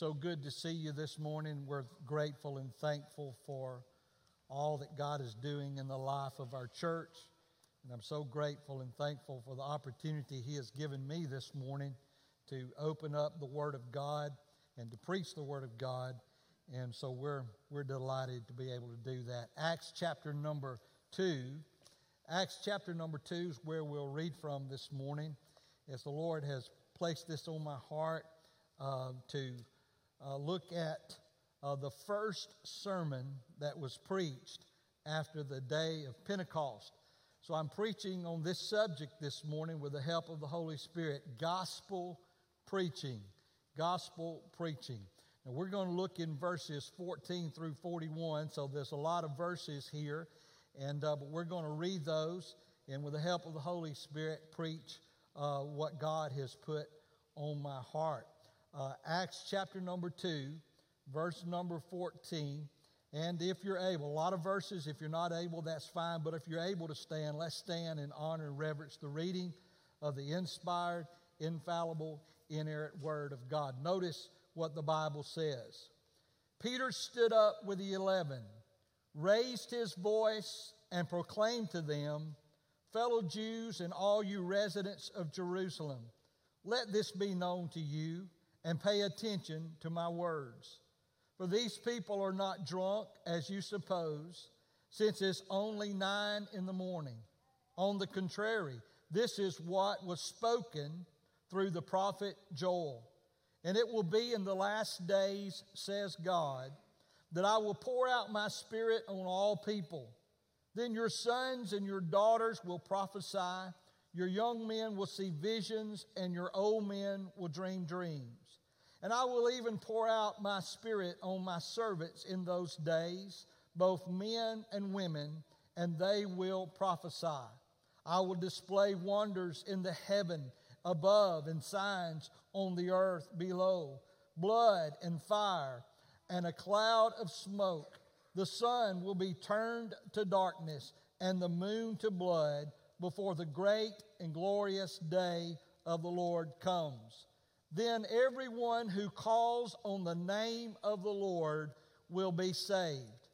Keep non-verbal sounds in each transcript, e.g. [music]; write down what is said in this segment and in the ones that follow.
so good to see you this morning. We're grateful and thankful for all that God is doing in the life of our church. And I'm so grateful and thankful for the opportunity He has given me this morning to open up the Word of God and to preach the Word of God. And so we're, we're delighted to be able to do that. Acts chapter number two. Acts chapter number two is where we'll read from this morning as the Lord has placed this on my heart uh, to uh, look at uh, the first sermon that was preached after the day of Pentecost. So I'm preaching on this subject this morning with the help of the Holy Spirit gospel preaching. Gospel preaching. And we're going to look in verses 14 through 41. So there's a lot of verses here, and uh, but we're going to read those and with the help of the Holy Spirit preach uh, what God has put on my heart uh, Acts chapter number 2, verse number 14. And if you're able, a lot of verses, if you're not able, that's fine. But if you're able to stand, let's stand in honor and reverence the reading of the inspired, infallible, inerrant Word of God. Notice what the Bible says. Peter stood up with the eleven, raised his voice, and proclaimed to them, Fellow Jews and all you residents of Jerusalem, let this be known to you and pay attention to my words. For these people are not drunk, as you suppose, since it's only nine in the morning. On the contrary, this is what was spoken through the prophet Joel. And it will be in the last days, says God, that I will pour out my spirit on all people. Then your sons and your daughters will prophesy, your young men will see visions, and your old men will dream dreams. And I will even pour out my spirit on my servants in those days, both men and women, and they will prophesy. I will display wonders in the heaven above and signs on the earth below blood and fire and a cloud of smoke. The sun will be turned to darkness and the moon to blood before the great and glorious day of the Lord comes. Then everyone who calls on the name of the Lord will be saved.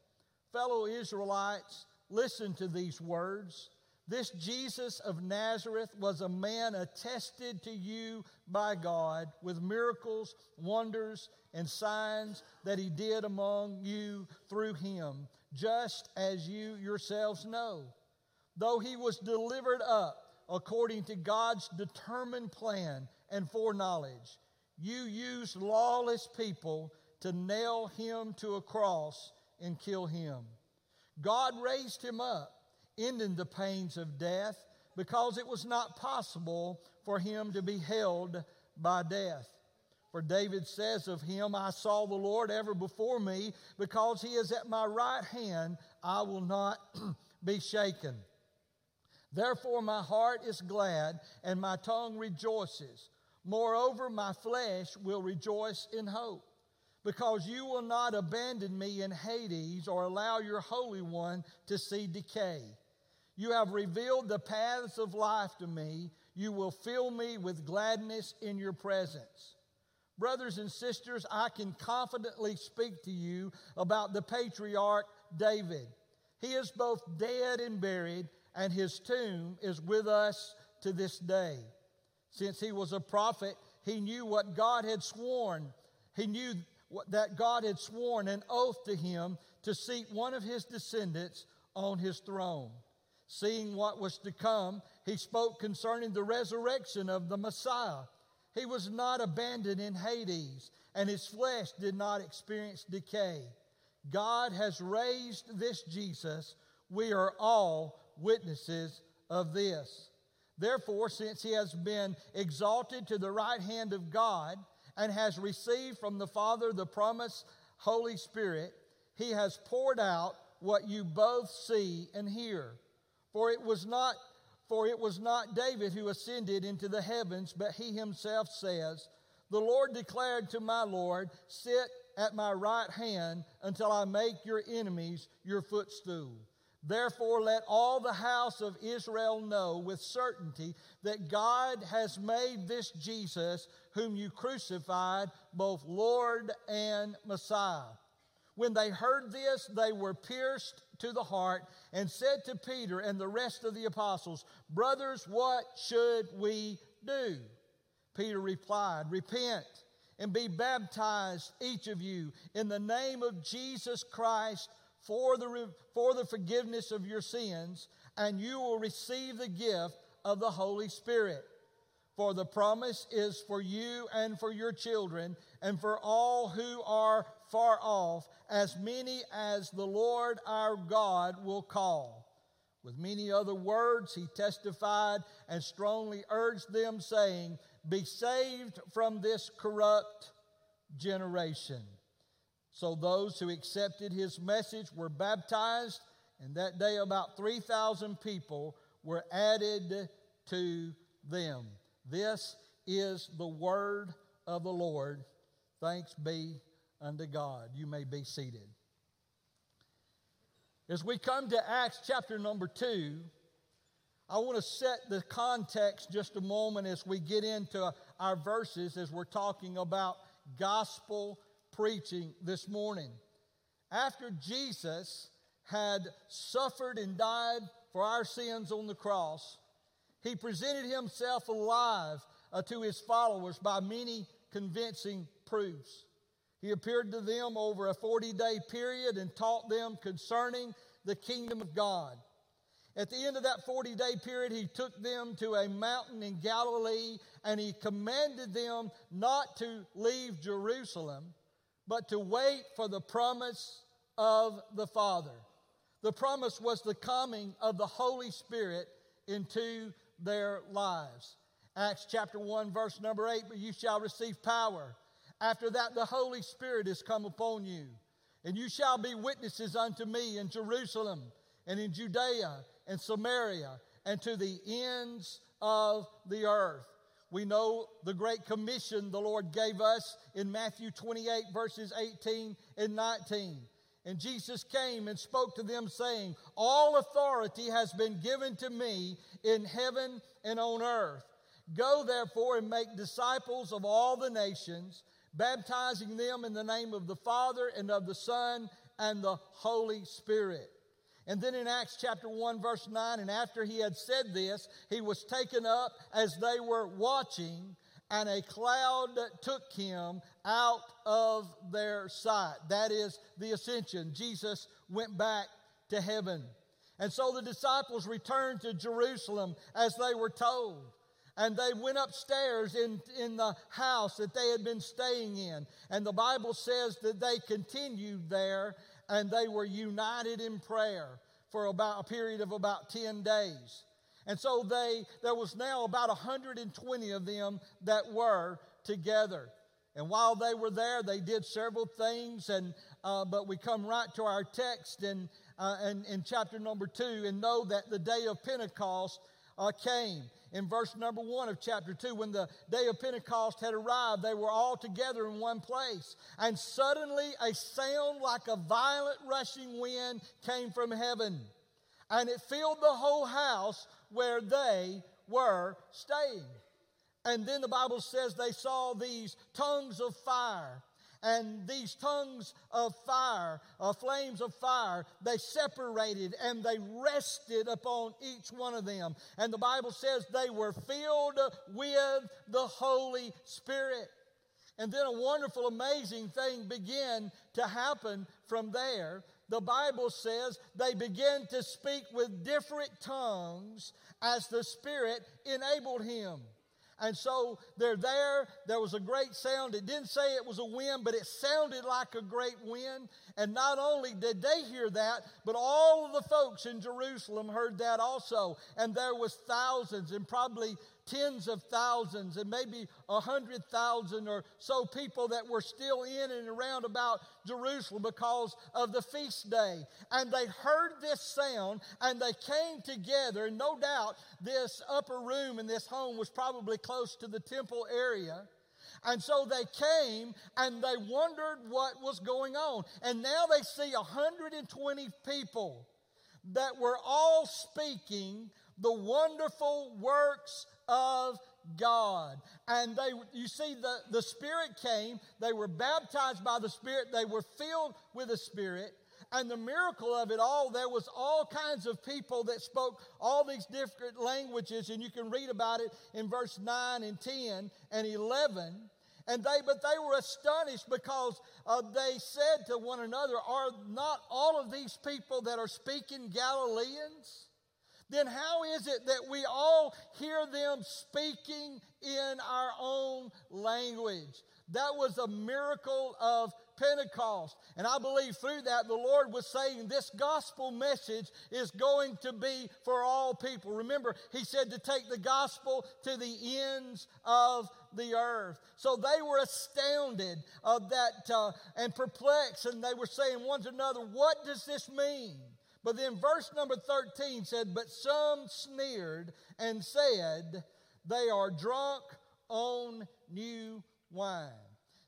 Fellow Israelites, listen to these words. This Jesus of Nazareth was a man attested to you by God with miracles, wonders, and signs that he did among you through him, just as you yourselves know. Though he was delivered up according to God's determined plan and foreknowledge. You used lawless people to nail him to a cross and kill him. God raised him up, ending the pains of death, because it was not possible for him to be held by death. For David says of him, I saw the Lord ever before me, because he is at my right hand, I will not [clears throat] be shaken. Therefore, my heart is glad and my tongue rejoices. Moreover, my flesh will rejoice in hope, because you will not abandon me in Hades or allow your Holy One to see decay. You have revealed the paths of life to me. You will fill me with gladness in your presence. Brothers and sisters, I can confidently speak to you about the patriarch David. He is both dead and buried, and his tomb is with us to this day. Since he was a prophet, he knew what God had sworn. He knew that God had sworn an oath to him to seat one of his descendants on his throne. Seeing what was to come, he spoke concerning the resurrection of the Messiah. He was not abandoned in Hades, and his flesh did not experience decay. God has raised this Jesus. We are all witnesses of this. Therefore, since he has been exalted to the right hand of God and has received from the Father the promised Holy Spirit, he has poured out what you both see and hear. For it was not for it was not David who ascended into the heavens, but he himself says, The Lord declared to my Lord, Sit at my right hand until I make your enemies your footstool. Therefore, let all the house of Israel know with certainty that God has made this Jesus, whom you crucified, both Lord and Messiah. When they heard this, they were pierced to the heart and said to Peter and the rest of the apostles, Brothers, what should we do? Peter replied, Repent and be baptized, each of you, in the name of Jesus Christ for the, for the forgiveness of your sins, and you will receive the gift of the Holy Spirit. For the promise is for you and for your children, and for all who are far off, as many as the Lord our God will call. With many other words, he testified and strongly urged them, saying, Be saved from this corrupt generation. So those who accepted his message were baptized, and that day about 3,000 people were added to them. This is the word of the Lord. Thanks be unto God. You may be seated. As we come to Acts chapter number two, I want to set the context just a moment as we get into our verses as we're talking about gospel preaching this morning. After Jesus had suffered and died for our sins on the cross, he presented himself alive uh, to his followers by many convincing proofs. He appeared to them over a 40 day period and taught them concerning the kingdom of God. At the end of that 40 day period, he took them to a mountain in Galilee and he commanded them not to leave Jerusalem, but to wait for the promise of the Father. The promise was the coming of the Holy Spirit into their lives. Acts chapter 1, verse number 8, but you shall receive power. After that, the Holy Spirit is come upon you, and you shall be witnesses unto me in Jerusalem and in Judea and Samaria and to the ends of the earth. We know the great commission the Lord gave us in Matthew 28, verses 18 and 19. And Jesus came and spoke to them, saying, All authority has been given to me in heaven and on earth. Go therefore and make disciples of all the nations, baptizing them in the name of the Father and of the Son and the Holy Spirit and then in Acts chapter 1, verse 9, and after he had said this, he was taken up as they were watching, and a cloud took him out of their sight. That is the ascension. Jesus went back to heaven. And so the disciples returned to Jerusalem as they were told. And they went upstairs in, in the house that they had been staying in. And the Bible says that they continued there and they were united in prayer for about a period of about 10 days. And so they there was now about 120 of them that were together. And while they were there, they did several things. And uh, but we come right to our text in, uh, in, chapter number two and know that the day of Pentecost uh, came in verse number one of chapter two, when the day of Pentecost had arrived, they were all together in one place. And suddenly a sound like a violent rushing wind came from heaven, and it filled the whole house where they were staying. And then the Bible says they saw these tongues of fire and these tongues of fire, uh, flames of fire, they separated and they rested upon each one of them. And the Bible says they were filled with the Holy Spirit. And then a wonderful, amazing thing began to happen from there. The Bible says they began to speak with different tongues as the Spirit enabled him. And so they're there. There was a great sound. It didn't say it was a wind, but it sounded like a great wind. And not only did they hear that, but all of the folks in Jerusalem heard that also. And there was thousands and probably tens of thousands and maybe a hundred thousand or so people that were still in and around about Jerusalem because of the feast day. And they heard this sound and they came together. And no doubt this upper room in this home was probably close to the temple area. And so they came and they wondered what was going on. And now they see 120 people that were all speaking the wonderful works of God. And they, you see, the, the Spirit came, they were baptized by the Spirit, they were filled with the Spirit. And the miracle of it all, there was all kinds of people that spoke all these different languages, and you can read about it in verse 9 and 10 and 11. And they, but they were astonished because uh, they said to one another, Are not all of these people that are speaking Galileans? Then how is it that we all hear them speaking in our own language? That was a miracle of Pentecost. And I believe through that, the Lord was saying this gospel message is going to be for all people. Remember, He said to take the gospel to the ends of the earth. So they were astounded of that uh, and perplexed, and they were saying one to another, What does this mean? But then verse number 13 said, But some sneered and said, They are drunk on new wine.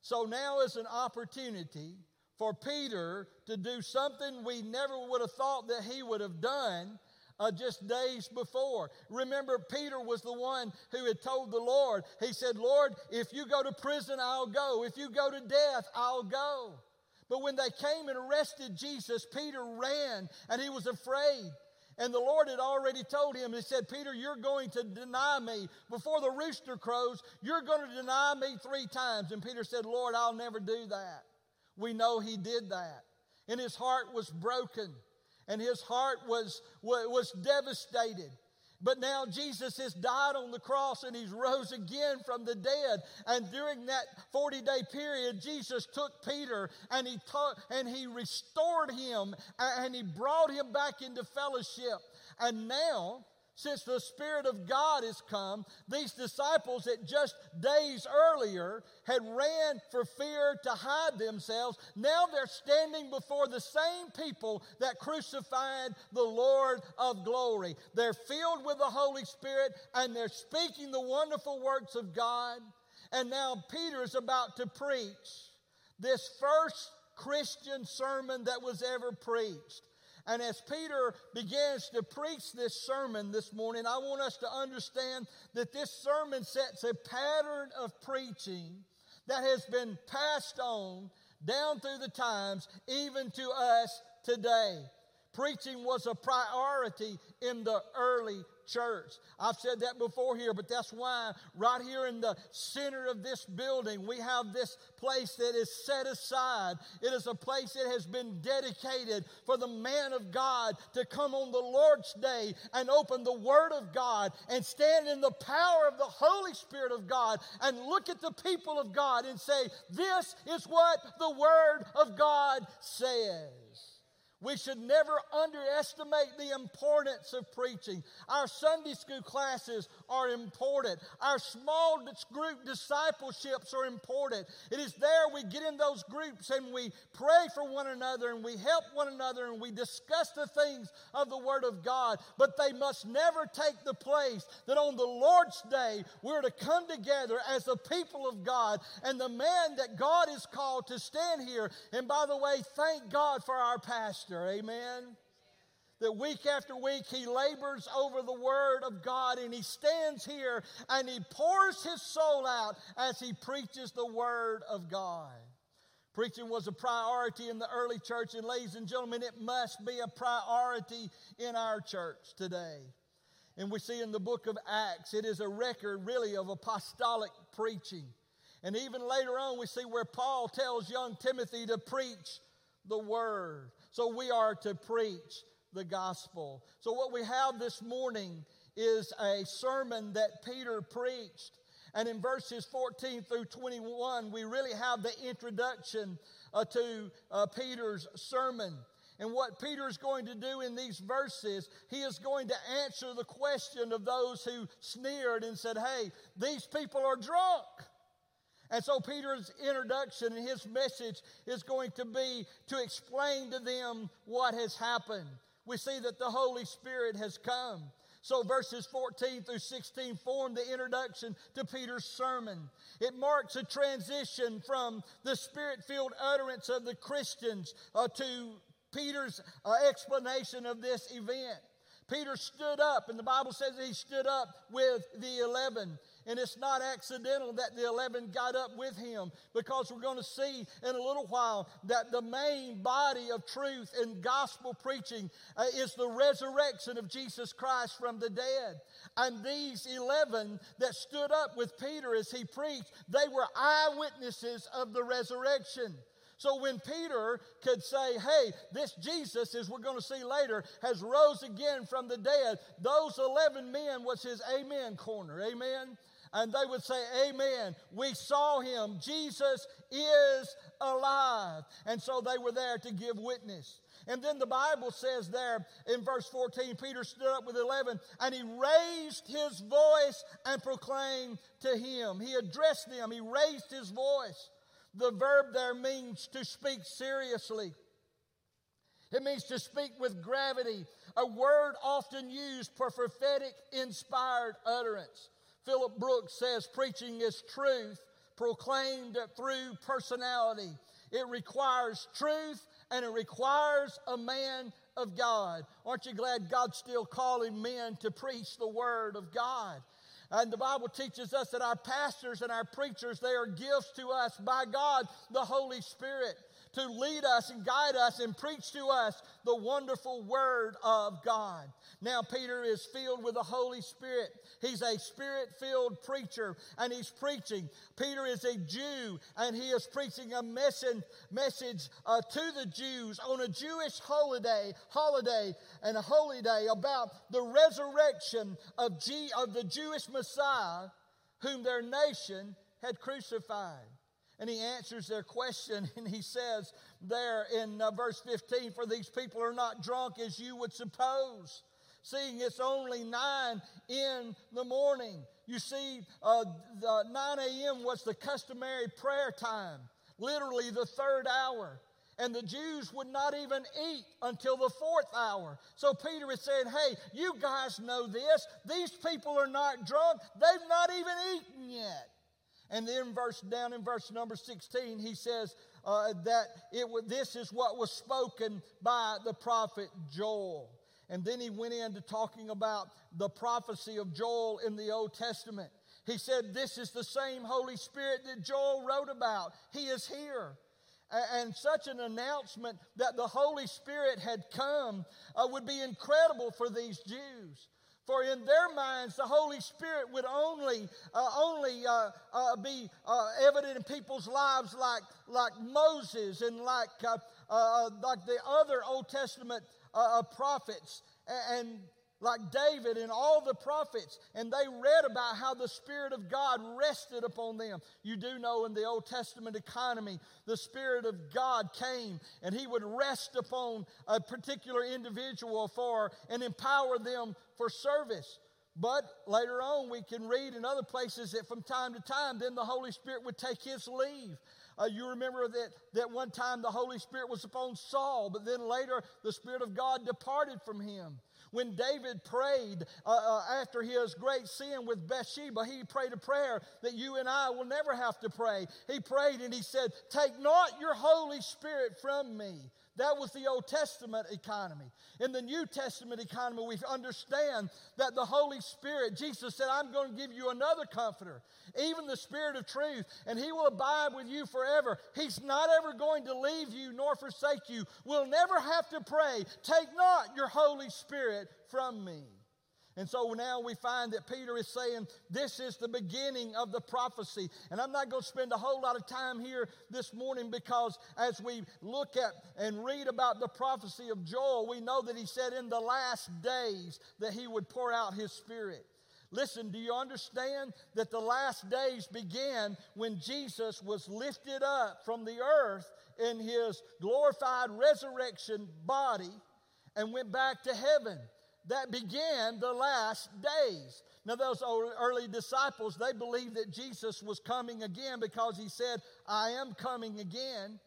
So now is an opportunity for Peter to do something we never would have thought that he would have done uh, just days before. Remember, Peter was the one who had told the Lord, He said, Lord, if you go to prison, I'll go. If you go to death, I'll go. But when they came and arrested Jesus, Peter ran and he was afraid. And the Lord had already told him, He said, Peter, you're going to deny me. Before the rooster crows, you're going to deny me three times. And Peter said, Lord, I'll never do that. We know he did that. And his heart was broken, and his heart was, was devastated. But now Jesus has died on the cross and he's rose again from the dead. And during that 40 day period, Jesus took Peter and he taught and he restored him and he brought him back into fellowship. And now since the Spirit of God has come, these disciples that just days earlier had ran for fear to hide themselves, now they're standing before the same people that crucified the Lord of glory. They're filled with the Holy Spirit and they're speaking the wonderful works of God. And now Peter is about to preach this first Christian sermon that was ever preached. And as Peter begins to preach this sermon this morning, I want us to understand that this sermon sets a pattern of preaching that has been passed on down through the times, even to us today. Preaching was a priority in the early church. I've said that before here, but that's why right here in the center of this building, we have this place that is set aside. It is a place that has been dedicated for the man of God to come on the Lord's day and open the Word of God and stand in the power of the Holy Spirit of God and look at the people of God and say, This is what the Word of God says. We should never underestimate the importance of preaching. Our Sunday school classes are important. Our small group discipleships are important. It is there we get in those groups and we pray for one another and we help one another and we discuss the things of the Word of God. But they must never take the place that on the Lord's day we're to come together as the people of God and the man that God is called to stand here. And by the way, thank God for our pastor pastor. Amen. That week after week he labors over the Word of God and he stands here and he pours his soul out as he preaches the Word of God. Preaching was a priority in the early church, and ladies and gentlemen, it must be a priority in our church today. And we see in the book of Acts, it is a record really of apostolic preaching. And even later on, we see where Paul tells young Timothy to preach the word. So we are to preach the gospel. So, what we have this morning is a sermon that Peter preached. And in verses 14 through 21, we really have the introduction uh, to uh, Peter's sermon. And what Peter is going to do in these verses, he is going to answer the question of those who sneered and said, Hey, these people are drunk. And so Peter's introduction and his message is going to be to explain to them what has happened. We see that the Holy Spirit has come. So verses 14 through 16 form the introduction to Peter's sermon. It marks a transition from the spirit filled utterance of the Christians uh, to Peter's uh, explanation of this event. Peter stood up, and the Bible says he stood up with the 11. And it's not accidental that the 11 got up with him because we're going to see in a little while that the main body of truth in gospel preaching uh, is the resurrection of Jesus Christ from the dead. And these 11 that stood up with Peter as he preached, they were eyewitnesses of the resurrection. So when Peter could say, hey, this Jesus, as we're going to see later, has rose again from the dead, those 11 men was his amen corner. Amen and they would say, Amen. We saw him. Jesus is alive. And so they were there to give witness. And then the Bible says there in verse 14, Peter stood up with 11 and he raised his voice and proclaimed to him. He addressed them, he raised his voice. The verb there means to speak seriously. It means to speak with gravity, a word often used for prophetic inspired utterance. Philip Brooks says preaching is truth proclaimed through personality. It requires truth and it requires a man of God. Aren't you glad God's still calling men to preach the word of God? And the Bible teaches us that our pastors and our preachers, they are gifts to us by God, the Holy Spirit to lead us and guide us and preach to us the wonderful Word of God. Now, Peter is filled with the Holy Spirit. He's a spirit filled preacher and he's preaching. Peter is a Jew and he is preaching a message, message uh, to the Jews on a Jewish holiday, holiday and a holy day about the resurrection of, G, of the Jewish Messiah whom their nation had crucified and he answers their question [laughs] and he says there in uh, verse 15 for these people are not drunk as you would suppose seeing it's only 9 in the morning you see uh, 9 a.m was the customary prayer time literally the third hour and the Jews would not even eat until the fourth hour. So Peter is saying, Hey, you guys know this. These people are not drunk. They've not even eaten yet. And then verse down in verse number 16, he says uh, that it this is what was spoken by the prophet Joel. And then he went into talking about the prophecy of Joel in the Old Testament. He said, This is the same Holy Spirit that Joel wrote about. He is here. And such an announcement that the Holy Spirit had come uh, would be incredible for these Jews. For in their minds, the Holy Spirit would only, uh, only uh, uh, be uh, evident in people's lives like, like Moses and like, uh, uh, like the other Old Testament prophets. And like David and all the prophets, and they read about how the Spirit of God rested upon them. You do know in the Old Testament economy, the Spirit of God came and He would rest upon a particular individual for and empower them for service. But later on, we can read in other places that from time to time, then the Holy Spirit would take His leave. Uh, you remember that, that one time the Holy Spirit was upon Saul, but then later the Spirit of God departed from him. When David prayed uh, uh, after his great sin with Bathsheba, he prayed a prayer that you and I will never have to pray. He prayed and he said, Take not your Holy Spirit from me. That was the Old Testament economy. In the New Testament economy, we understand that the Holy Spirit, Jesus said, I'm going to give you another comforter, even the Spirit of truth, and He will abide with you forever. He's not ever going to leave you nor forsake you. We'll never have to pray, Take not your Holy Spirit from me. And so now we find that Peter is saying this is the beginning of the prophecy. And I'm not going to spend a whole lot of time here this morning because as we look at and read about the prophecy of Joel, we know that he said in the last days that he would pour out his spirit. Listen, do you understand that the last days began when Jesus was lifted up from the earth in his glorified resurrection body and went back to heaven? That began the last days. Now, those early disciples, they believed that Jesus was coming again because he said, I am coming again.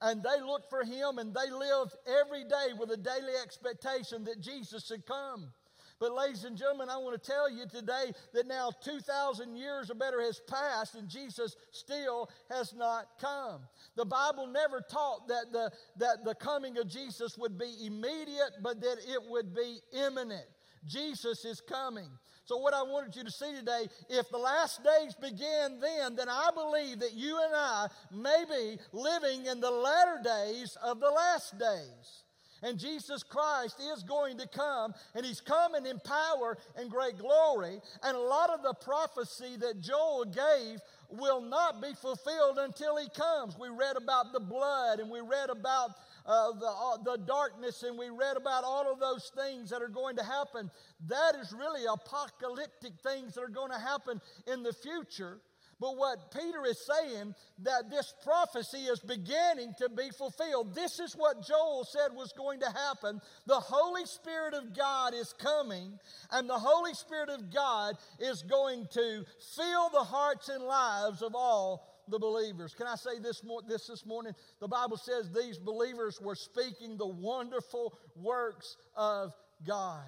And they looked for him and they lived every day with a daily expectation that Jesus had come. But, ladies and gentlemen, I want to tell you today that now 2,000 years or better has passed and Jesus still has not come. The Bible never taught that the, that the coming of Jesus would be immediate, but that it would be imminent. Jesus is coming. So, what I wanted you to see today, if the last days began then, then I believe that you and I may be living in the latter days of the last days. And Jesus Christ is going to come, and He's coming in power and great glory. And a lot of the prophecy that Joel gave will not be fulfilled until He comes. We read about the blood, and we read about uh, the, uh, the darkness, and we read about all of those things that are going to happen. That is really apocalyptic things that are going to happen in the future. But what Peter is saying, that this prophecy is beginning to be fulfilled. This is what Joel said was going to happen. The Holy Spirit of God is coming, and the Holy Spirit of God is going to fill the hearts and lives of all the believers. Can I say this, this this morning? The Bible says these believers were speaking the wonderful works of God.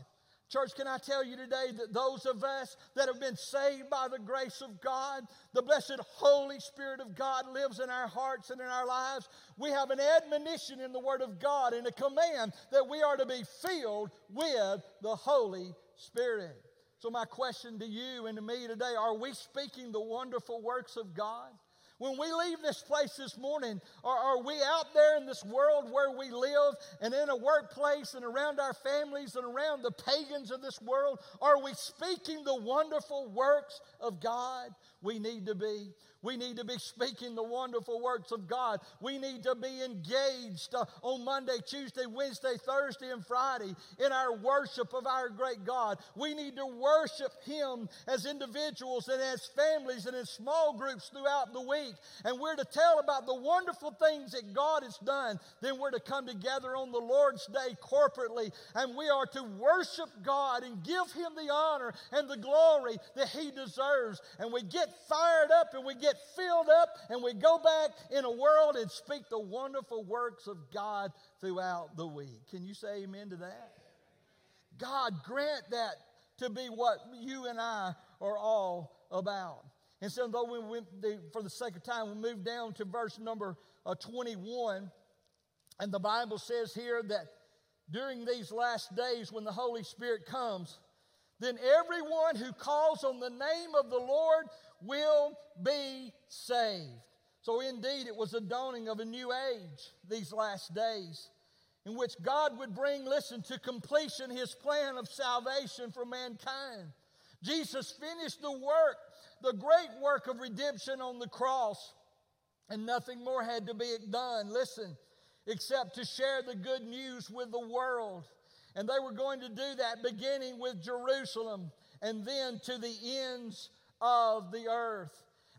Church, can I tell you today that those of us that have been saved by the grace of God, the blessed Holy Spirit of God lives in our hearts and in our lives. We have an admonition in the Word of God and a command that we are to be filled with the Holy Spirit. So, my question to you and to me today are we speaking the wonderful works of God? When we leave this place this morning, are, are, we out there in this world where we live and in a workplace and around our families and around the pagans of this world? Are we speaking the wonderful works of God? We need to be. We need to be speaking the wonderful works of God. We need to be engaged uh, on Monday, Tuesday, Wednesday, Thursday, and Friday in our worship of our great God. We need to worship Him as individuals and as families and in small groups throughout the week. And we're to tell about the wonderful things that God has done. Then we're to come together on the Lord's Day corporately and we are to worship God and give Him the honor and the glory that He deserves. And we get fired up and we get filled up and we go back in a world and speak the wonderful works of God throughout the week. Can you say amen to that? God grant that to be what you and I are all about. And so, though we went, for the sake of time, we move down to verse number uh, 21. And the Bible says here that during these last days, when the Holy Spirit comes, then everyone who calls on the name of the Lord will be saved. So, indeed, it was the dawning of a new age these last days in which God would bring, listen, to completion his plan of salvation for mankind. Jesus finished the work, the great work of redemption on the cross, and nothing more had to be done, listen, except to share the good news with the world. And they were going to do that beginning with Jerusalem and then to the ends of the earth.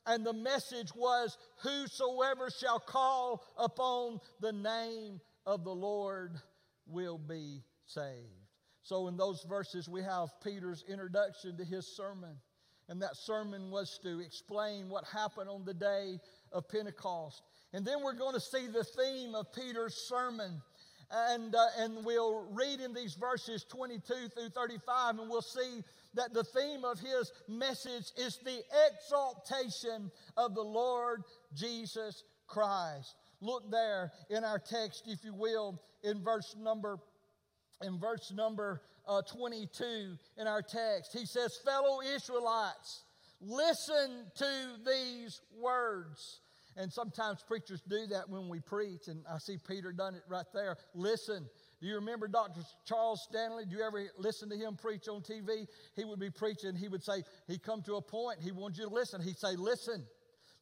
And the message was, Whosoever shall call upon the name of the Lord will be saved. So, in those verses, we have Peter's introduction to his sermon. And that sermon was to explain what happened on the day of Pentecost. And then we're going to see the theme of Peter's sermon. And, uh, and we'll read in these verses 22 through 35, and we'll see that the theme of his message is the exaltation of the Lord Jesus Christ. Look there in our text, if you will, in verse number in verse number uh, 22 in our text. He says, Fellow Israelites, listen to these words. And sometimes preachers do that when we preach, and I see Peter done it right there. Listen do you remember Dr. Charles Stanley? Do you ever listen to him preach on TV? He would be preaching. He would say, he'd come to a point, he wanted you to listen. He'd say, Listen,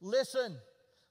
listen,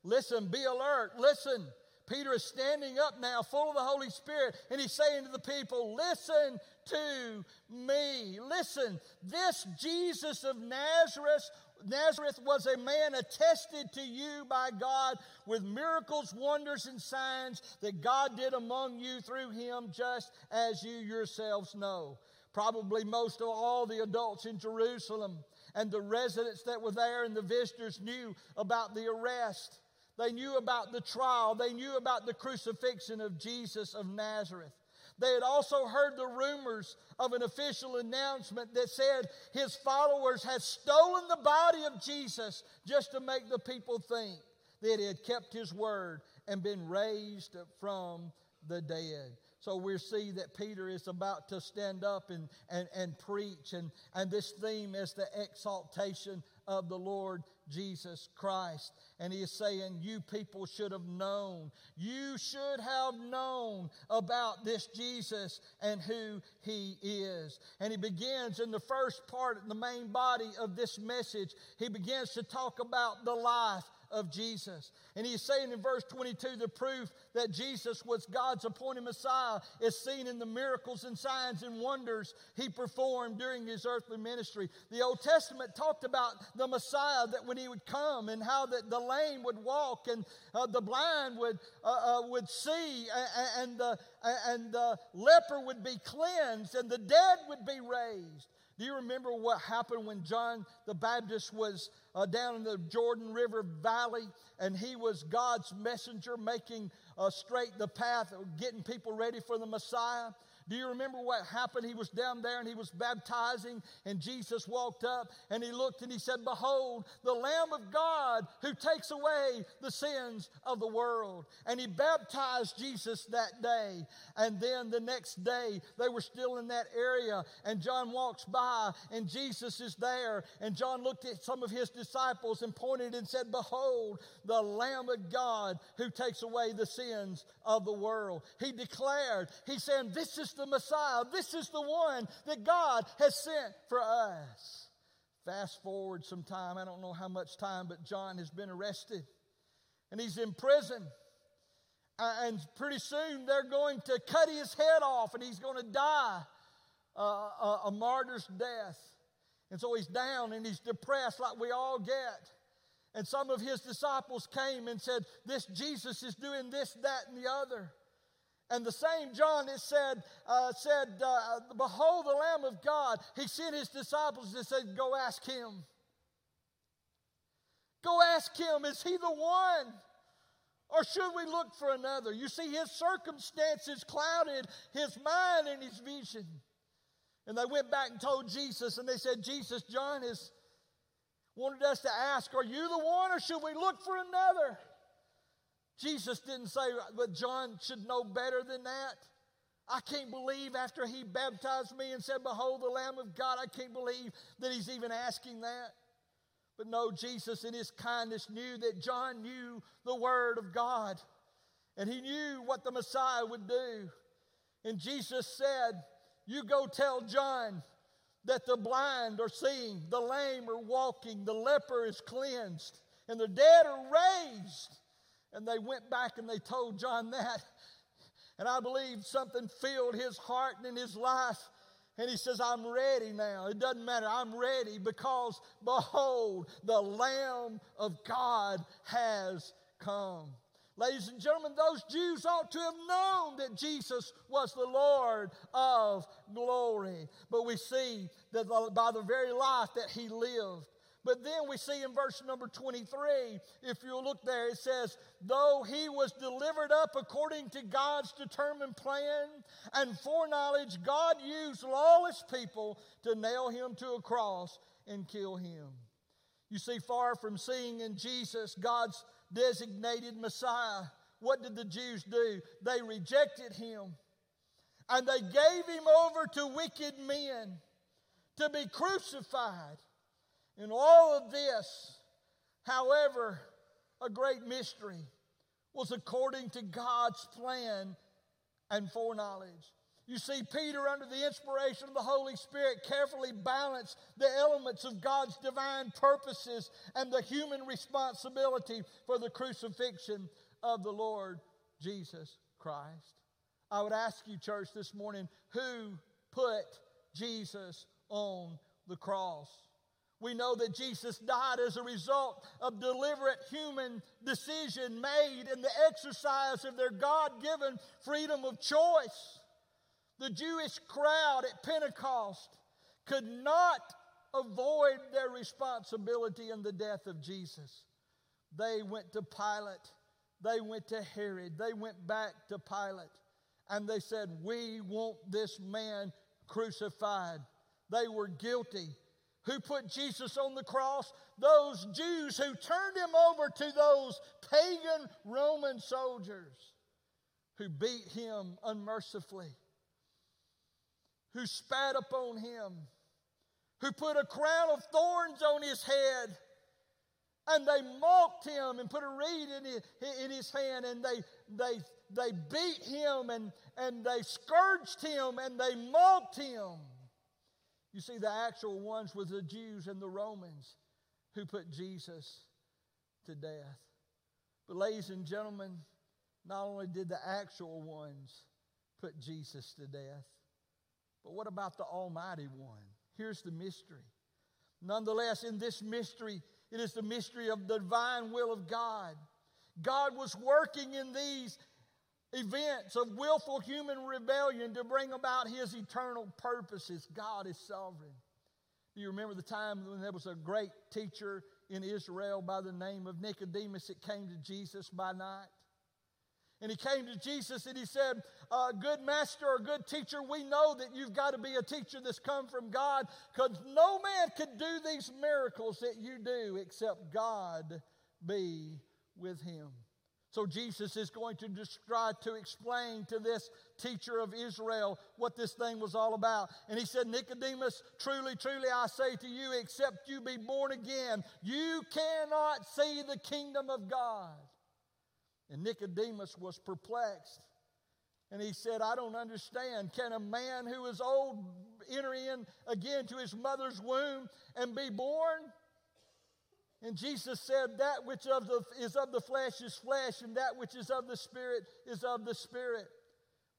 listen, be alert, listen. Peter is standing up now, full of the Holy Spirit, and he's saying to the people, Listen to me. Listen, this Jesus of Nazareth Nazareth was a man attested to you by God with miracles, wonders, and signs that God did among you through him, just as you yourselves know. Probably most of all the adults in Jerusalem and the residents that were there and the visitors knew about the arrest. They knew about the trial. They knew about the crucifixion of Jesus of Nazareth. They had also heard the rumors of an official announcement that said his followers had stolen the body of Jesus just to make the people think that he had kept his word and been raised from the dead. So we see that Peter is about to stand up and, and, and preach, and, and this theme is the exaltation of the Lord Jesus Christ. And he is saying, You people should have known. You should have known about this Jesus and who he is. And he begins in the first part, the main body of this message, he begins to talk about the life of Jesus. And he's saying in verse 22 the proof that Jesus was God's appointed Messiah is seen in the miracles and signs and wonders he performed during his earthly ministry. The Old Testament talked about the Messiah that when he would come and how that the lame would walk and uh, the blind would, uh, uh, would see and, and, the, and the leper would be cleansed and the dead would be raised. Do you remember what happened when John the Baptist was uh, down in the Jordan River Valley and he was God's messenger making uh, straight the path, getting people ready for the Messiah? Do you remember what happened? He was down there and he was baptizing, and Jesus walked up and he looked and he said, Behold, the Lamb of God who takes away the sins of the world. And he baptized Jesus that day. And then the next day, they were still in that area, and John walks by, and Jesus is there. And John looked at some of his disciples and pointed and said, Behold, the Lamb of God who takes away the sins of the world. He declared, He said, This is the Messiah. This is the one that God has sent for us. Fast forward some time, I don't know how much time, but John has been arrested and he's in prison. and pretty soon they're going to cut his head off and he's going to die uh, a, a martyr's death. And so he's down and he's depressed like we all get. And some of his disciples came and said, This Jesus is doing this, that, and the other. And the same John it said, uh, said uh, Behold the Lamb of God. He sent his disciples and said, Go ask him. Go ask him, is he the one? Or should we look for another? You see, his circumstances clouded his mind and his vision. And they went back and told Jesus, and they said, Jesus, John has wanted us to ask, Are you the one, or should we look for another? Jesus didn't say but John should know better than that. I can't believe after he baptized me and said, Behold the Lamb of God, I can't believe that he's even asking that. But no, Jesus in his kindness knew that John knew the Word of God and he knew what the Messiah would do. And Jesus said, You go tell John that the blind are seeing, the lame are walking, the leper is cleansed, and the dead are raised. And they went back and they told John that. And I believe something filled his heart and in his life. And he says, I'm ready now. It doesn't matter. I'm ready because behold, the Lamb of God has come. Ladies and gentlemen, those Jews ought to have known that Jesus was the Lord of glory. But we see that by the very life that he lived, but then we see in verse number 23, if you look there, it says, Though he was delivered up according to God's determined plan and foreknowledge, God used lawless people to nail him to a cross and kill him. You see, far from seeing in Jesus God's designated Messiah, what did the Jews do? They rejected him and they gave him over to wicked men to be crucified. In all of this, however, a great mystery was according to God's plan and foreknowledge. You see, Peter, under the inspiration of the Holy Spirit, carefully balanced the elements of God's divine purposes and the human responsibility for the crucifixion of the Lord Jesus Christ. I would ask you, church, this morning who put Jesus on the cross? We know that Jesus died as a result of deliberate human decision made in the exercise of their God given freedom of choice. The Jewish crowd at Pentecost could not avoid their responsibility in the death of Jesus. They went to Pilate, they went to Herod, they went back to Pilate. and they said, We want this man crucified. They were guilty. Who put Jesus on the cross? Those Jews who turned him over to those pagan Roman soldiers who beat him unmercifully, who spat upon him, who put a crown of thorns on his head. And they mocked him and put a reed in his, hand, and they, they, they beat him and, and they scourged him and they mocked him. You see, the actual ones were the Jews and the Romans who put Jesus to death. But, ladies and gentlemen, not only did the actual ones put Jesus to death, but what about the Almighty One? Here's the mystery. Nonetheless, in this mystery, it is the mystery of the divine will of God. God was working in these events of willful human rebellion to bring about his eternal purposes. God is sovereign. Do you remember the time when there was a great teacher in Israel by the name of Nicodemus that came to Jesus by night? And he came to Jesus and he said, uh, Good master or good teacher, we know that you've got to be a teacher that's come from God because no man could do these miracles that you do except God be with him. So Jesus is going to try to explain to this teacher of Israel what this thing was all about. And he said, Nicodemus, truly, truly, I say to you, except you be born again, you cannot see the kingdom of God. And Nicodemus was perplexed. And he said, I don't understand. Can a man who is old enter in again to his mother's womb and be born? And Jesus said, That which of the, is of the flesh is flesh, and that which is of the spirit is of the spirit.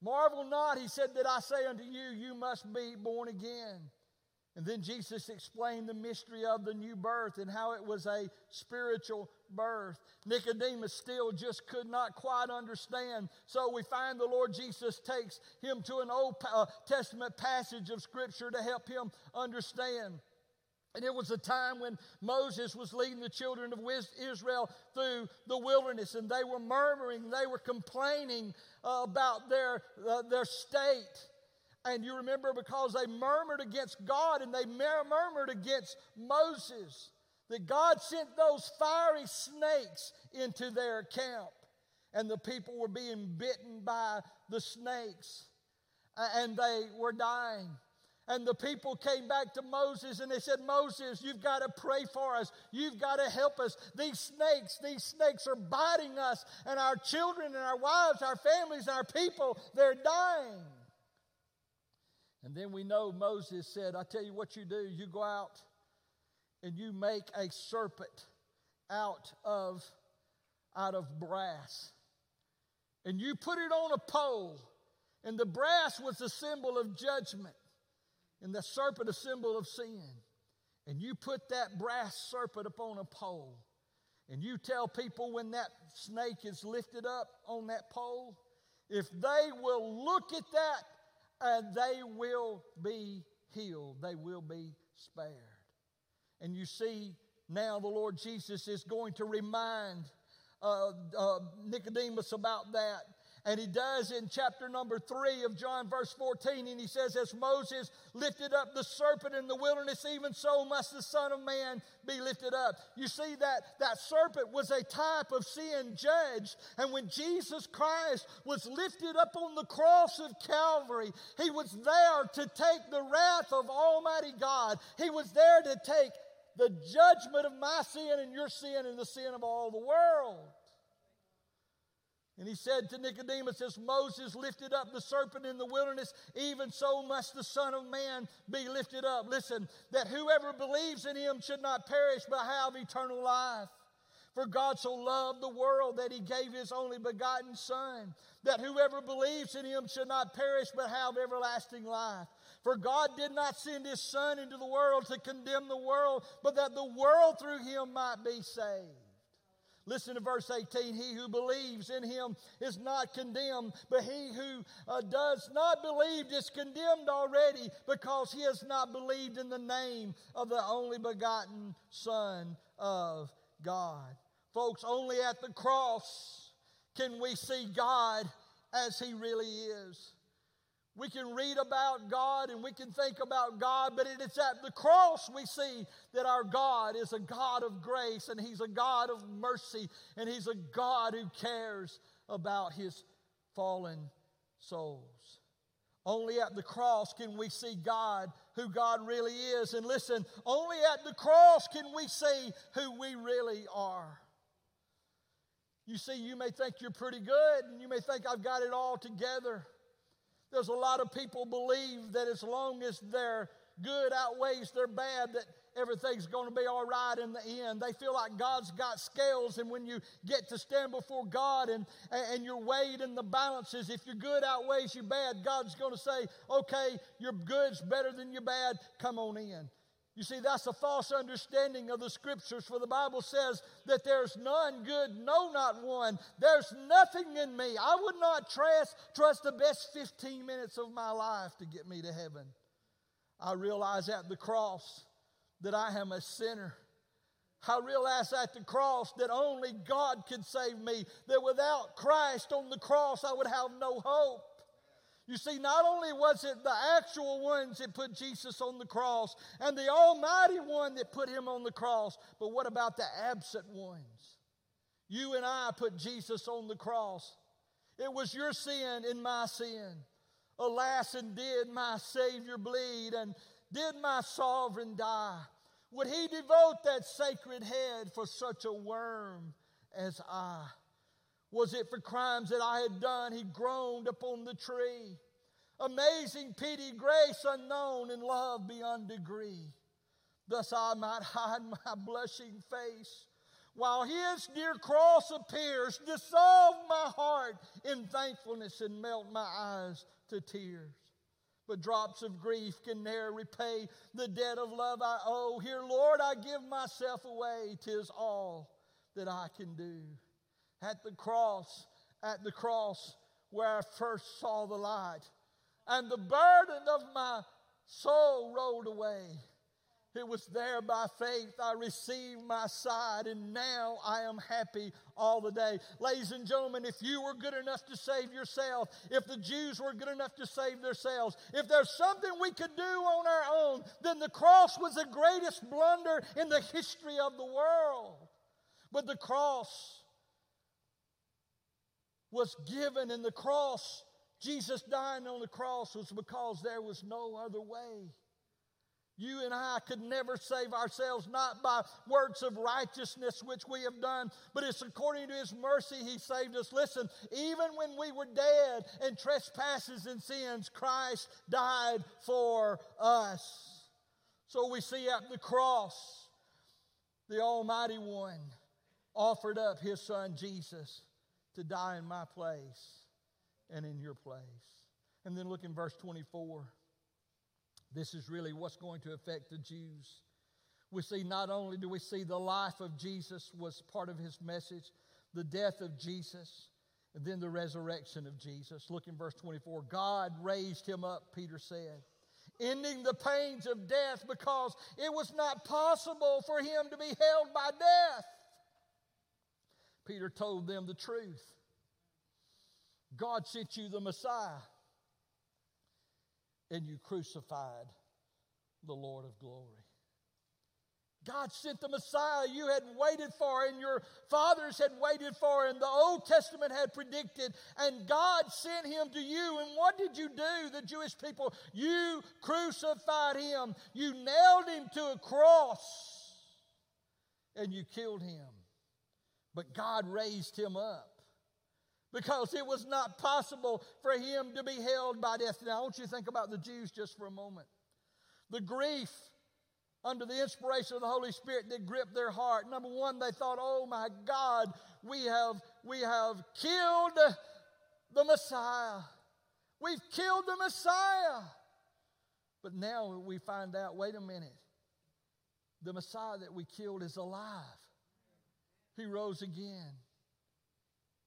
Marvel not, he said, that I say unto you, you must be born again. And then Jesus explained the mystery of the new birth and how it was a spiritual birth. Nicodemus still just could not quite understand. So we find the Lord Jesus takes him to an Old uh, Testament passage of Scripture to help him understand. And it was a time when Moses was leading the children of Israel through the wilderness, and they were murmuring, they were complaining uh, about their, uh, their state. And you remember because they murmured against God and they murmured against Moses, that God sent those fiery snakes into their camp, and the people were being bitten by the snakes, and they were dying. And the people came back to Moses and they said, Moses, you've got to pray for us. You've got to help us. These snakes, these snakes are biting us, and our children and our wives, our families, and our people, they're dying. And then we know Moses said, I tell you what you do. You go out and you make a serpent out of, out of brass. And you put it on a pole. And the brass was a symbol of judgment and the serpent a symbol of sin. And you put that brass serpent upon a pole, and you tell people when that snake is lifted up on that pole, if they will look at that, and they will be healed, they will be spared. And you see, now the Lord Jesus is going to remind uh, uh, Nicodemus about that. And he does in chapter number three of John, verse 14. And he says, As Moses lifted up the serpent in the wilderness, even so must the Son of Man be lifted up. You see, that, that serpent was a type of sin judged. And when Jesus Christ was lifted up on the cross of Calvary, he was there to take the wrath of Almighty God. He was there to take the judgment of my sin and your sin and the sin of all the world. And he said to Nicodemus, As Moses lifted up the serpent in the wilderness, even so must the Son of Man be lifted up. Listen, that whoever believes in him should not perish but have eternal life. For God so loved the world that he gave his only begotten Son, that whoever believes in him should not perish but have everlasting life. For God did not send his Son into the world to condemn the world, but that the world through him might be saved. Listen to verse 18. He who believes in him is not condemned, but he who uh, does not believe is condemned already because he has not believed in the name of the only begotten Son of God. Folks, only at the cross can we see God as He really is. We can read about God and we can think about God, but it's at the cross we see that our God is a God of grace and He's a God of mercy and He's a God who cares about His fallen souls. Only at the cross can we see God, who God really is. And listen, only at the cross can we see who we really are. You see, you may think you're pretty good and you may think I've got it all together. There's a lot of people believe that as long as their good outweighs their bad, that everything's going to be all right in the end. They feel like God's got scales, and when you get to stand before God and, and you're weighed in the balances, if your good outweighs your bad, God's going to say, okay, your good's better than your bad, come on in. You see, that's a false understanding of the scriptures, for the Bible says that there's none good, no, not one. There's nothing in me. I would not trust, trust the best 15 minutes of my life to get me to heaven. I realize at the cross that I am a sinner. I realize at the cross that only God could save me, that without Christ on the cross, I would have no hope. You see, not only was it the actual ones that put Jesus on the cross and the Almighty one that put him on the cross, but what about the absent ones? You and I put Jesus on the cross. It was your sin and my sin. Alas, and did my Savior bleed, and did my sovereign die? Would he devote that sacred head for such a worm as I? Was it for crimes that I had done? He groaned upon the tree. Amazing pity, grace unknown, and love beyond degree. Thus I might [laughs] hide my blushing face while his dear cross appears, dissolve my heart in thankfulness and melt my eyes to tears. But drops of grief can ne'er repay the debt of love I owe. Here, Lord, I give myself away. Tis all that I can do at the cross, at the cross where I first saw the light. And the burden of my soul rolled away. It was there by faith I received my sight, and now I am happy all the day. Ladies and gentlemen, if you were good enough to save yourself, if the Jews were good enough to save themselves, if there's something we could do on our own, then the cross was the greatest blunder in the history of the world. But the cross was given in the cross. Jesus dying on the cross was because there was no other way. You and I could never save ourselves, not by works of righteousness which we have done, but it's according to His mercy He saved us. Listen, even when we were dead in trespasses and sins, Christ died for us. So we see at the cross, the Almighty One offered up His Son Jesus to die in my place and in your place. And then look in verse 24. This is really what's going to affect the Jews. We see not only do we see the life of Jesus was part of his message, the death of Jesus, and then the resurrection of Jesus. Look in verse 24. God raised him up, Peter said, ending the pains of death because it was not possible for him to be held by death. Peter told them the truth. God sent you the Messiah, and you crucified the Lord of glory. God sent the Messiah you had waited for, and your fathers had waited for, and the Old Testament had predicted, and God sent him to you. And what did you do, the Jewish people? You crucified him, you nailed him to a cross, and you killed him. But God raised him up because it was not possible for him to be held by death. Now, I want you to think about the Jews just for a moment. The grief under the inspiration of the Holy Spirit that gripped their heart. Number one, they thought, oh my God, we have, we have killed the Messiah. We've killed the Messiah. But now we find out wait a minute, the Messiah that we killed is alive. He rose again.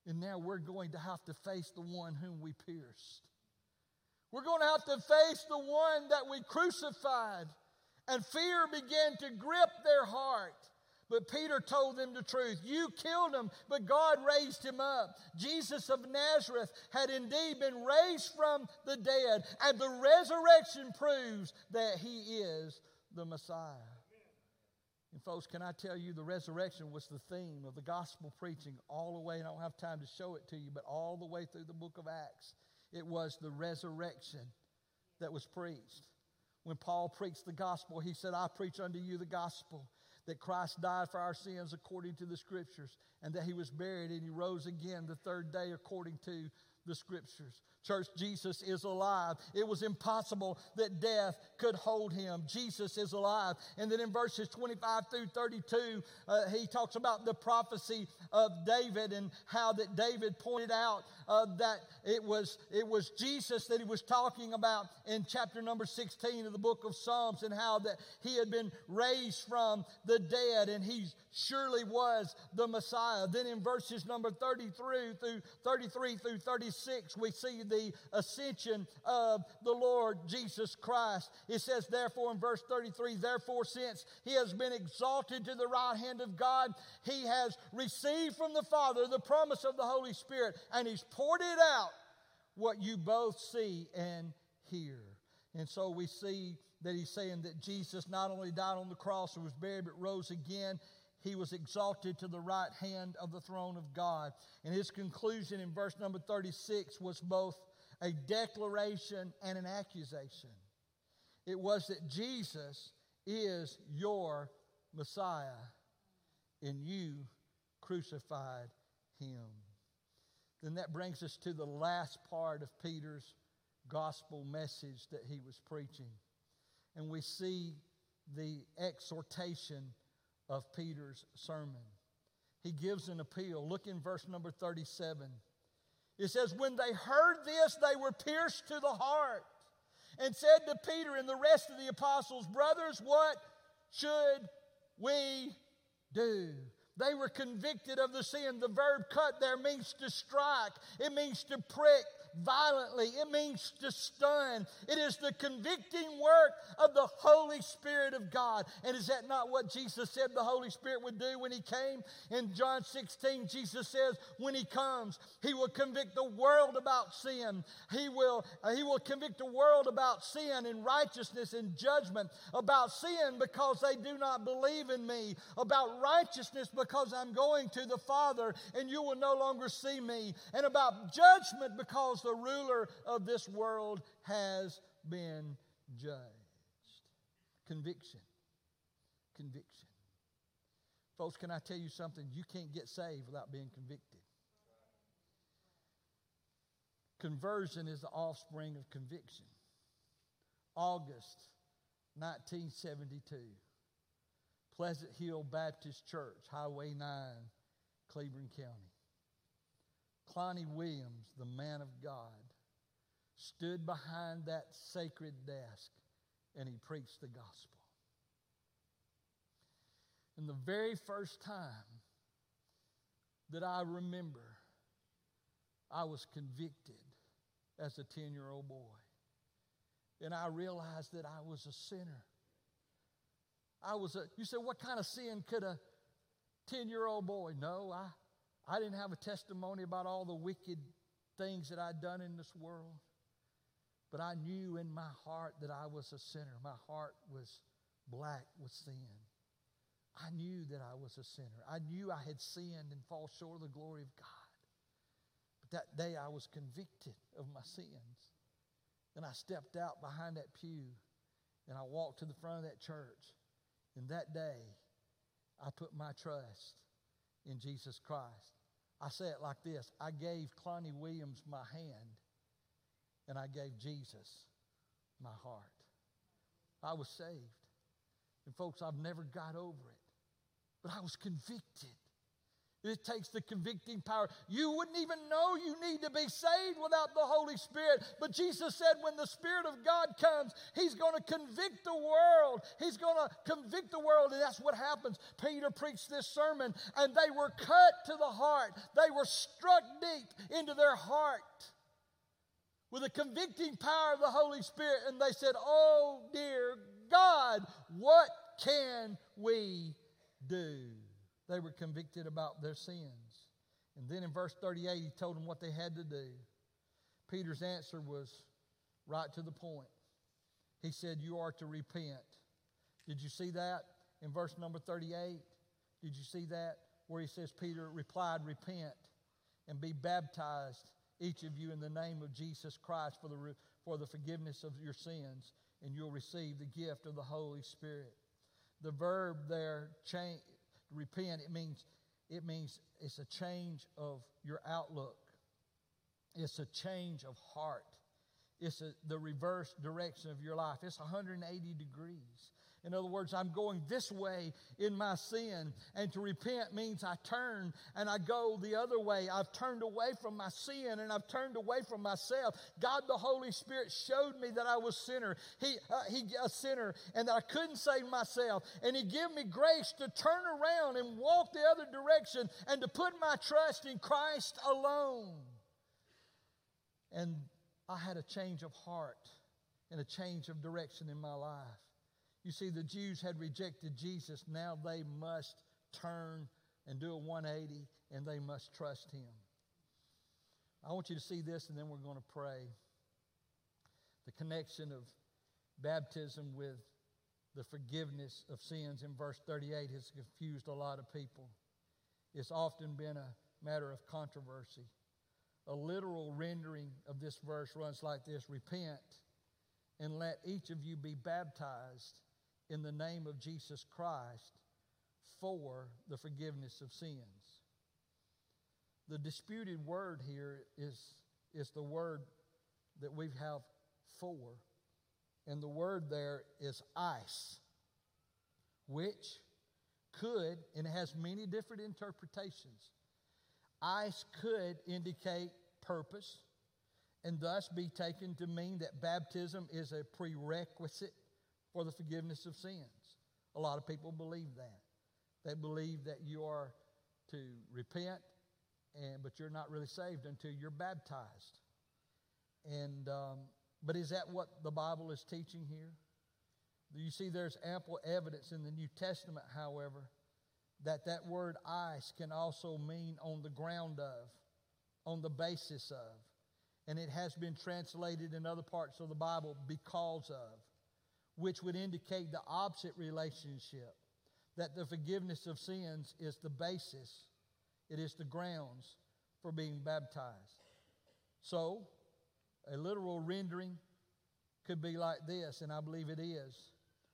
And now we're going to have to face the one whom we pierced. We're going to have to face the one that we crucified. And fear began to grip their heart But Peter told them the truth. You killed him, but God raised him up. Jesus of Nazareth had indeed been raised from the dead, and the resurrection proves that he is the Messiah. And, folks, can I tell you the resurrection was the theme of the gospel preaching all the way, and I don't have time to show it to you, but all the way through the book of Acts. It was the resurrection that was preached. When Paul preached the gospel, he said, I preach unto you the gospel that Christ died for our sins according to the scriptures, and that he was buried and he rose again the third day according to the scriptures. Church, Jesus is alive. It was impossible that death could hold him. Jesus is alive. And then in verses 25 through 32, uh, he talks about the prophecy of David and how that David pointed out uh, that it was, it was Jesus that he was talking about in chapter number 16 of the book of Psalms and how that he had been raised from the dead and he surely was the Messiah. Then in verses number 33 through 33 through 36, we see the ascension of the Lord Jesus Christ. It says, therefore, in verse 33, therefore, since he has been exalted to the right hand of God, he has received from the Father the promise of the Holy Spirit, and he's poured it out what you both see and hear. And so we see that he's saying that Jesus not only died on the cross and was buried, but rose again he was exalted to the right hand of the throne of God. And his conclusion in verse number 36 was both a declaration and an accusation. It was that Jesus is your Messiah, and you crucified him. Then that brings us to the last part of Peter's gospel message that he was preaching. And we see the exhortation of Peter's sermon. He gives an appeal. Look in verse number 37. It says, When they heard this, they were pierced to the heart and said to Peter and the rest of the apostles, Brothers, what should we do? They were convicted of the sin. The verb cut there means to strike, it means to prick, violently. It means to stun. It is the convicting work of the Holy Spirit of God. And is that not what Jesus said the Holy Spirit would do when He came? In John 16, Jesus says, when He comes, He will convict the world about sin. He will, uh, he will convict the world about sin and righteousness and judgment, about sin because they do not believe in me, about righteousness because I'm going to the Father and you will no longer see me, and about judgment because because the ruler of this world has been judged. Conviction. Conviction. Folks, can I tell you something? You can't get saved without being convicted. Conversion is the offspring of conviction. August 1972, Pleasant Hill Baptist Church, Highway 9, Cleveland County. Clonnie Williams, the man of God, stood behind that sacred desk and he preached the gospel. And the very first time that I remember, I was convicted as a 10 year old boy. And I realized that I was a sinner. I was a, you said, what kind of sin could a 10 year old boy? No, I, I didn't have a testimony about all the wicked things that I'd done in this world. But I knew in my heart that I was a sinner. My heart was black with sin. I knew that I was a sinner. I knew I had sinned and fall short of the glory of God. But that day I was convicted of my sins. And I stepped out behind that pew and I walked to the front of that church. And that day I put my trust in Jesus Christ. I say it like this I gave Clonnie Williams my hand, and I gave Jesus my heart. I was saved. And, folks, I've never got over it, but I was convicted. It takes the convicting power. You wouldn't even know you need to be saved without the Holy Spirit. But Jesus said when the Spirit of God comes, He's going to convict the world. He's going to convict the world. And that's what happens. Peter preached this sermon, and they were cut to the heart. They were struck deep into their heart with the convicting power of the Holy Spirit. And they said, Oh, dear God, what can we do. They were convicted about their sins. And then in verse 38, he told them what they had to do. Peter's answer was right to the point. He said, You are to repent. Did you see that in verse number 38? Did you see that? Where he says, Peter replied, Repent and be baptized, each of you, in the name of Jesus Christ for the, for the forgiveness of your sins, and you'll receive the gift of the Holy Spirit. The verb there, change, repent, it means, it means it's a change of your outlook. It's a change of heart. It's a, the reverse direction of your life. It's 180 degrees. In other words, I'm going this way in my sin. And to repent means I turn and I go the other way. I've turned away from my sin and I've turned away from myself. God the Holy Spirit showed me that I was sinner. He, uh, he a sinner and that I couldn't save myself. And He gave me grace to turn around and walk the other direction and to put my trust in Christ alone. And I had a change of heart and a change of direction in my life. You see, the Jews had rejected Jesus. Now they must turn and do a 180 and they must trust him. I want you to see this and then we're going to pray. The connection of baptism with the forgiveness of sins in verse 38 has confused a lot of people. It's often been a matter of controversy. A literal rendering of this verse runs like this Repent and let each of you be baptized in the name of Jesus Christ for the forgiveness of sins. The disputed word here is, is the word that we have for, and the word there is eis, which could, and it has many different interpretations. Eis could indicate purpose and thus be taken to mean that baptism is a prerequisite for the forgiveness of sins. A lot of people believe that. They believe that you are to repent, and but you're not really saved until you're baptized. And um, but is that what the Bible is teaching here? You see, there's ample evidence in the New Testament, however, that that word eis can also mean on the ground of, on the basis of, and it has been translated in other parts of the Bible because of which would indicate the opposite relationship that the forgiveness of sins is the basis, it is the grounds for being baptized. So, a literal rendering could be like this, and I believe it is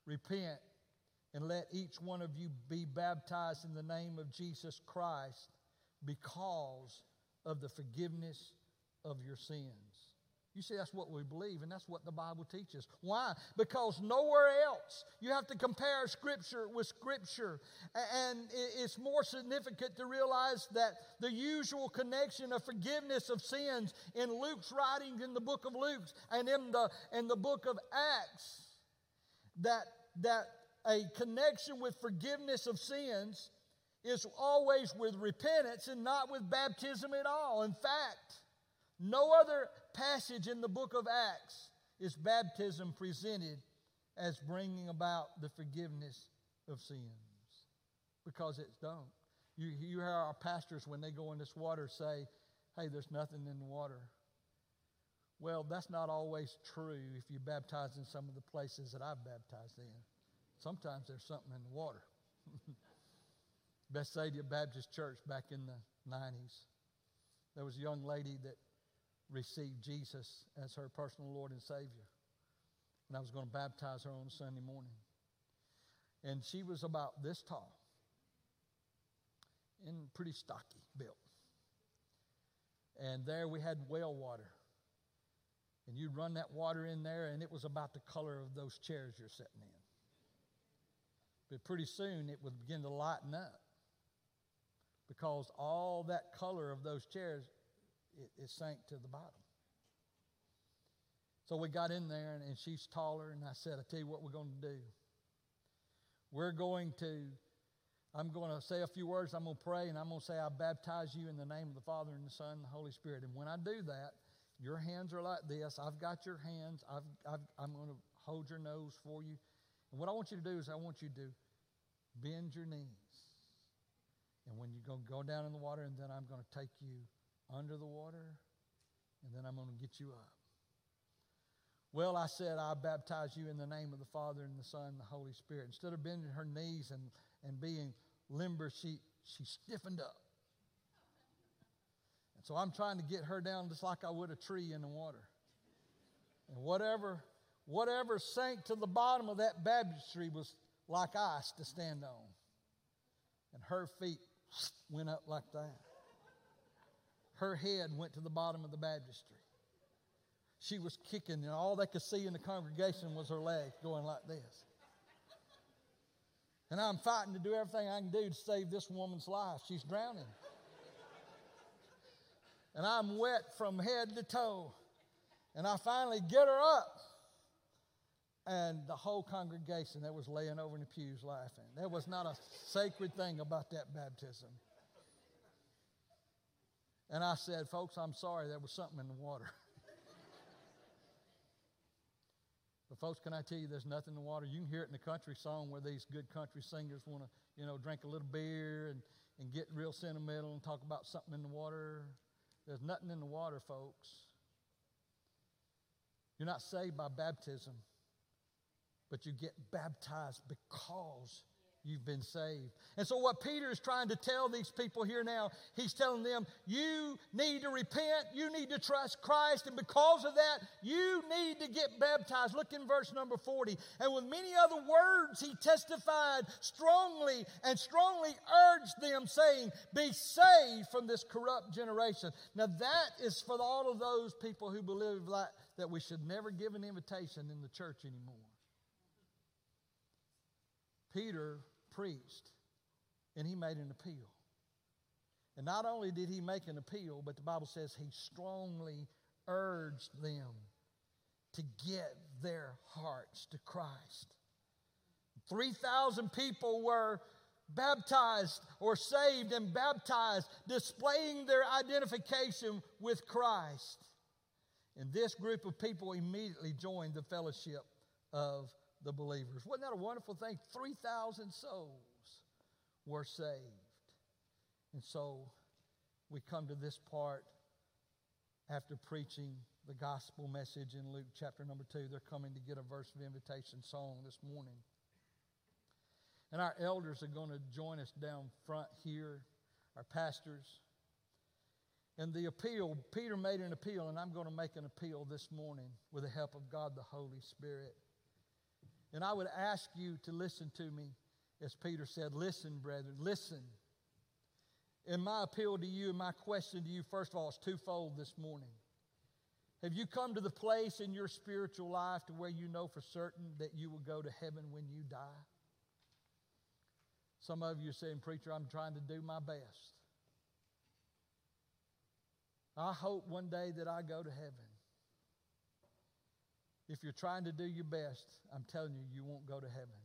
Repent and let each one of you be baptized in the name of Jesus Christ because of the forgiveness of your sins. You see, that's what we believe, and that's what the Bible teaches. Why? Because nowhere else. You have to compare Scripture with Scripture. And it's more significant to realize that the usual connection of forgiveness of sins in Luke's writings in the book of Luke and in the, in the book of Acts, that, that a connection with forgiveness of sins is always with repentance and not with baptism at all. In fact, no other passage in the book of Acts is baptism presented as bringing about the forgiveness of sins because it's don't. You, you hear our pastors when they go in this water say, hey, there's nothing in the water. Well, that's not always true if you baptize in some of the places that I've baptized in. Sometimes there's something in the water. [laughs] Bethsaida Baptist Church back in the 90s, there was a young lady that received Jesus as her personal Lord and Savior. And I was going to baptize her on Sunday morning. And she was about this tall and pretty stocky built. And there we had well water. And you'd run that water in there, and it was about the color of those chairs you're sitting in. But pretty soon it would begin to lighten up because all that color of those chairs it, it sank to the bottom. So we got in there, and, and she's taller, and I said, I tell you what we're going to do. We're going to, I'm going to say a few words, I'm going to pray, and I'm going to say, I baptize you in the name of the Father, and the Son, and the Holy Spirit. And when I do that, your hands are like this. I've got your hands. I've, I've, I'm going to hold your nose for you. And what I want you to do is I want you to bend your knees And when you're going to go down in the water, and then I'm going to take you under the water, and then I'm going to get you up. Well, I said, I baptize you in the name of the Father and the Son and the Holy Spirit. Instead of bending her knees and, and being limber, she, she stiffened up. And so I'm trying to get her down just like I would a tree in the water. And whatever, whatever sank to the bottom of that baptistry was like ice to stand on. And her feet went up like that. Her head went to the bottom of the baptistry. She was kicking, and all they could see in the congregation was her legs going like this. And I'm fighting to do everything I can do to save this woman's life. She's drowning. And I'm wet from head to toe. And I finally get her up. And the whole congregation that was laying over in the pews laughing. There was not a sacred thing about that baptism. And I said, folks, I'm sorry, there was something in the water. [laughs] but folks, can I tell you there's nothing in the water? You can hear it in the country song where these good country singers want to, you know, drink a little beer and, and get real sentimental and talk about something in the water. There's nothing in the water, folks. You're not saved by baptism, but you get baptized because you've been saved. And so, what Peter is trying to tell these people here now, he's telling them, you need to repent, you need to trust Christ, and because of that, you need to get baptized. Look in verse number 40. And with many other words, he testified strongly and strongly urged them, saying, Be saved from this corrupt generation. Now, that is for all of those people who believe that, that we should never give an invitation in the church anymore. Peter preached and he made an appeal. And not only did he make an appeal, but the Bible says he strongly urged them to get their hearts to Christ. 3,000 people were baptized or saved and baptized, displaying their identification with Christ. And this group of people immediately joined the fellowship of the believers. Wasn't that a wonderful thing? 3,000 souls were saved. And so we come to this part after preaching the gospel message in Luke chapter number 2. They're coming to get a verse of invitation song this morning. And our elders are going to join us down front here, our pastors. And the appeal, Peter made an appeal, and I'm going to make an appeal this morning with the help of God the Holy Spirit. And I would ask you to listen to me, as Peter said, listen, brethren, listen. And my appeal to you and my question to you, first of all, is twofold this morning. Have you come to the place in your spiritual life to where you know for certain that you will go to heaven when you die? Some of you are saying, Preacher, I'm trying to do my best. I hope one day that I go to heaven. If you're trying to do your best, I'm telling you, you won't go to heaven.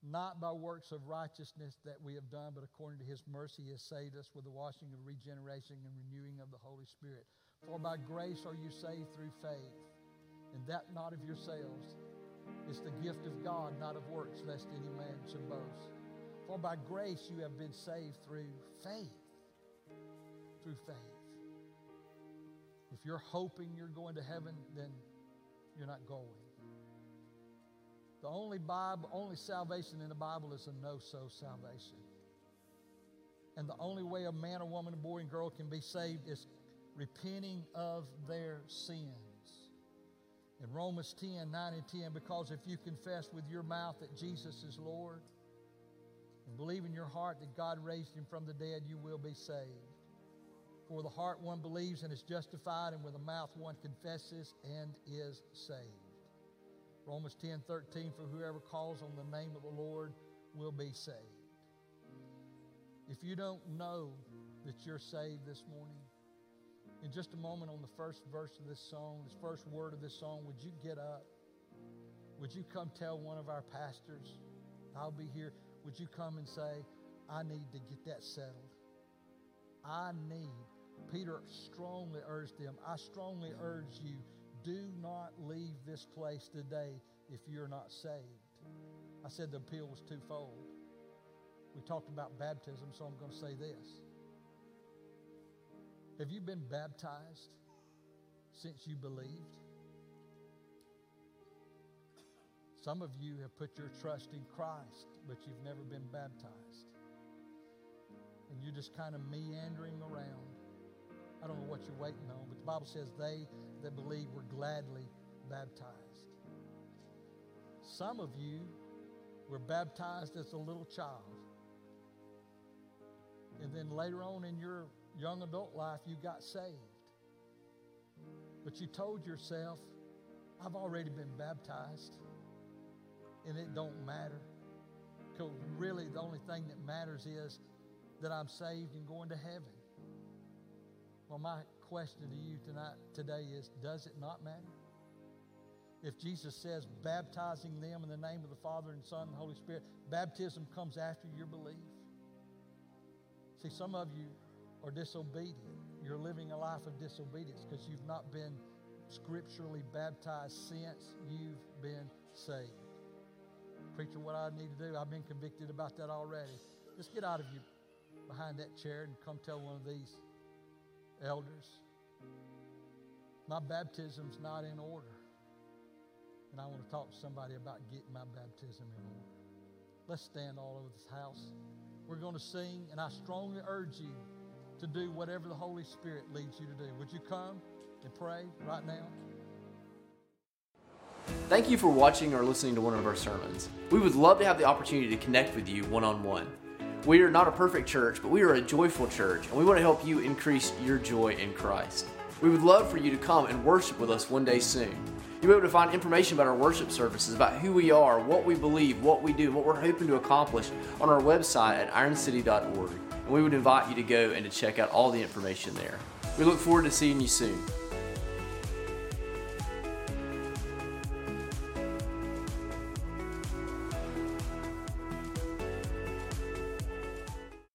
Not by works of righteousness that we have done, but according to his mercy, he has saved us with the washing of regeneration and renewing of the Holy Spirit. For by grace are you saved through faith, and that not of yourselves. It's the gift of God, not of works, lest any man should boast. For by grace you have been saved through faith. Through faith. If you're hoping you're going to heaven, then you're not going. The only Bible, only salvation in the Bible is a know-so salvation. And the only way a man, or woman, a boy, and girl can be saved is repenting of their sins. In Romans 10, 9 and 10, because if you confess with your mouth that Jesus is Lord and believe in your heart that God raised him from the dead, you will be saved. For the heart one believes and is justified, and with the mouth one confesses and is saved. Romans 10 13, for whoever calls on the name of the Lord will be saved. If you don't know that you're saved this morning, in just a moment on the first verse of this song, this first word of this song, would you get up? Would you come tell one of our pastors, I'll be here. Would you come and say, I need to get that settled? I need Peter strongly urged them, I strongly urge you, do not leave this place today if you're not saved. I said the appeal was twofold. We talked about baptism, so I'm going to say this. Have you been baptized since you believed? Some of you have put your trust in Christ, but you've never been baptized. And you're just kind of meandering around. I don't know what you're waiting on, but the Bible says they that believe were gladly baptized. Some of you were baptized as a little child. And then later on in your young adult life, you got saved. But you told yourself, I've already been baptized, and it don't matter. Because really, the only thing that matters is that I'm saved and going to heaven. Well, my question to you tonight, today is Does it not matter? If Jesus says baptizing them in the name of the Father and Son and Holy Spirit, baptism comes after your belief. See, some of you are disobedient. You're living a life of disobedience because you've not been scripturally baptized since you've been saved. Preacher, what I need to do, I've been convicted about that already. Just get out of you behind that chair and come tell one of these elders. My baptism's not in order. And I want to talk to somebody about getting my baptism in order. Let's stand all over this house. We're going to sing, and I strongly urge you to do whatever the Holy Spirit leads you to do. Would you come and pray right now? Thank you for watching or listening to one of our sermons. We would love to have the opportunity to connect with you one on one. We are not a perfect church, but we are a joyful church, and we want to help you increase your joy in Christ. We would love for you to come and worship with us one day soon. You'll be able to find information about our worship services, about who we are, what we believe, what we do, what we're hoping to accomplish on our website at ironcity.org. And we would invite you to go and to check out all the information there. We look forward to seeing you soon.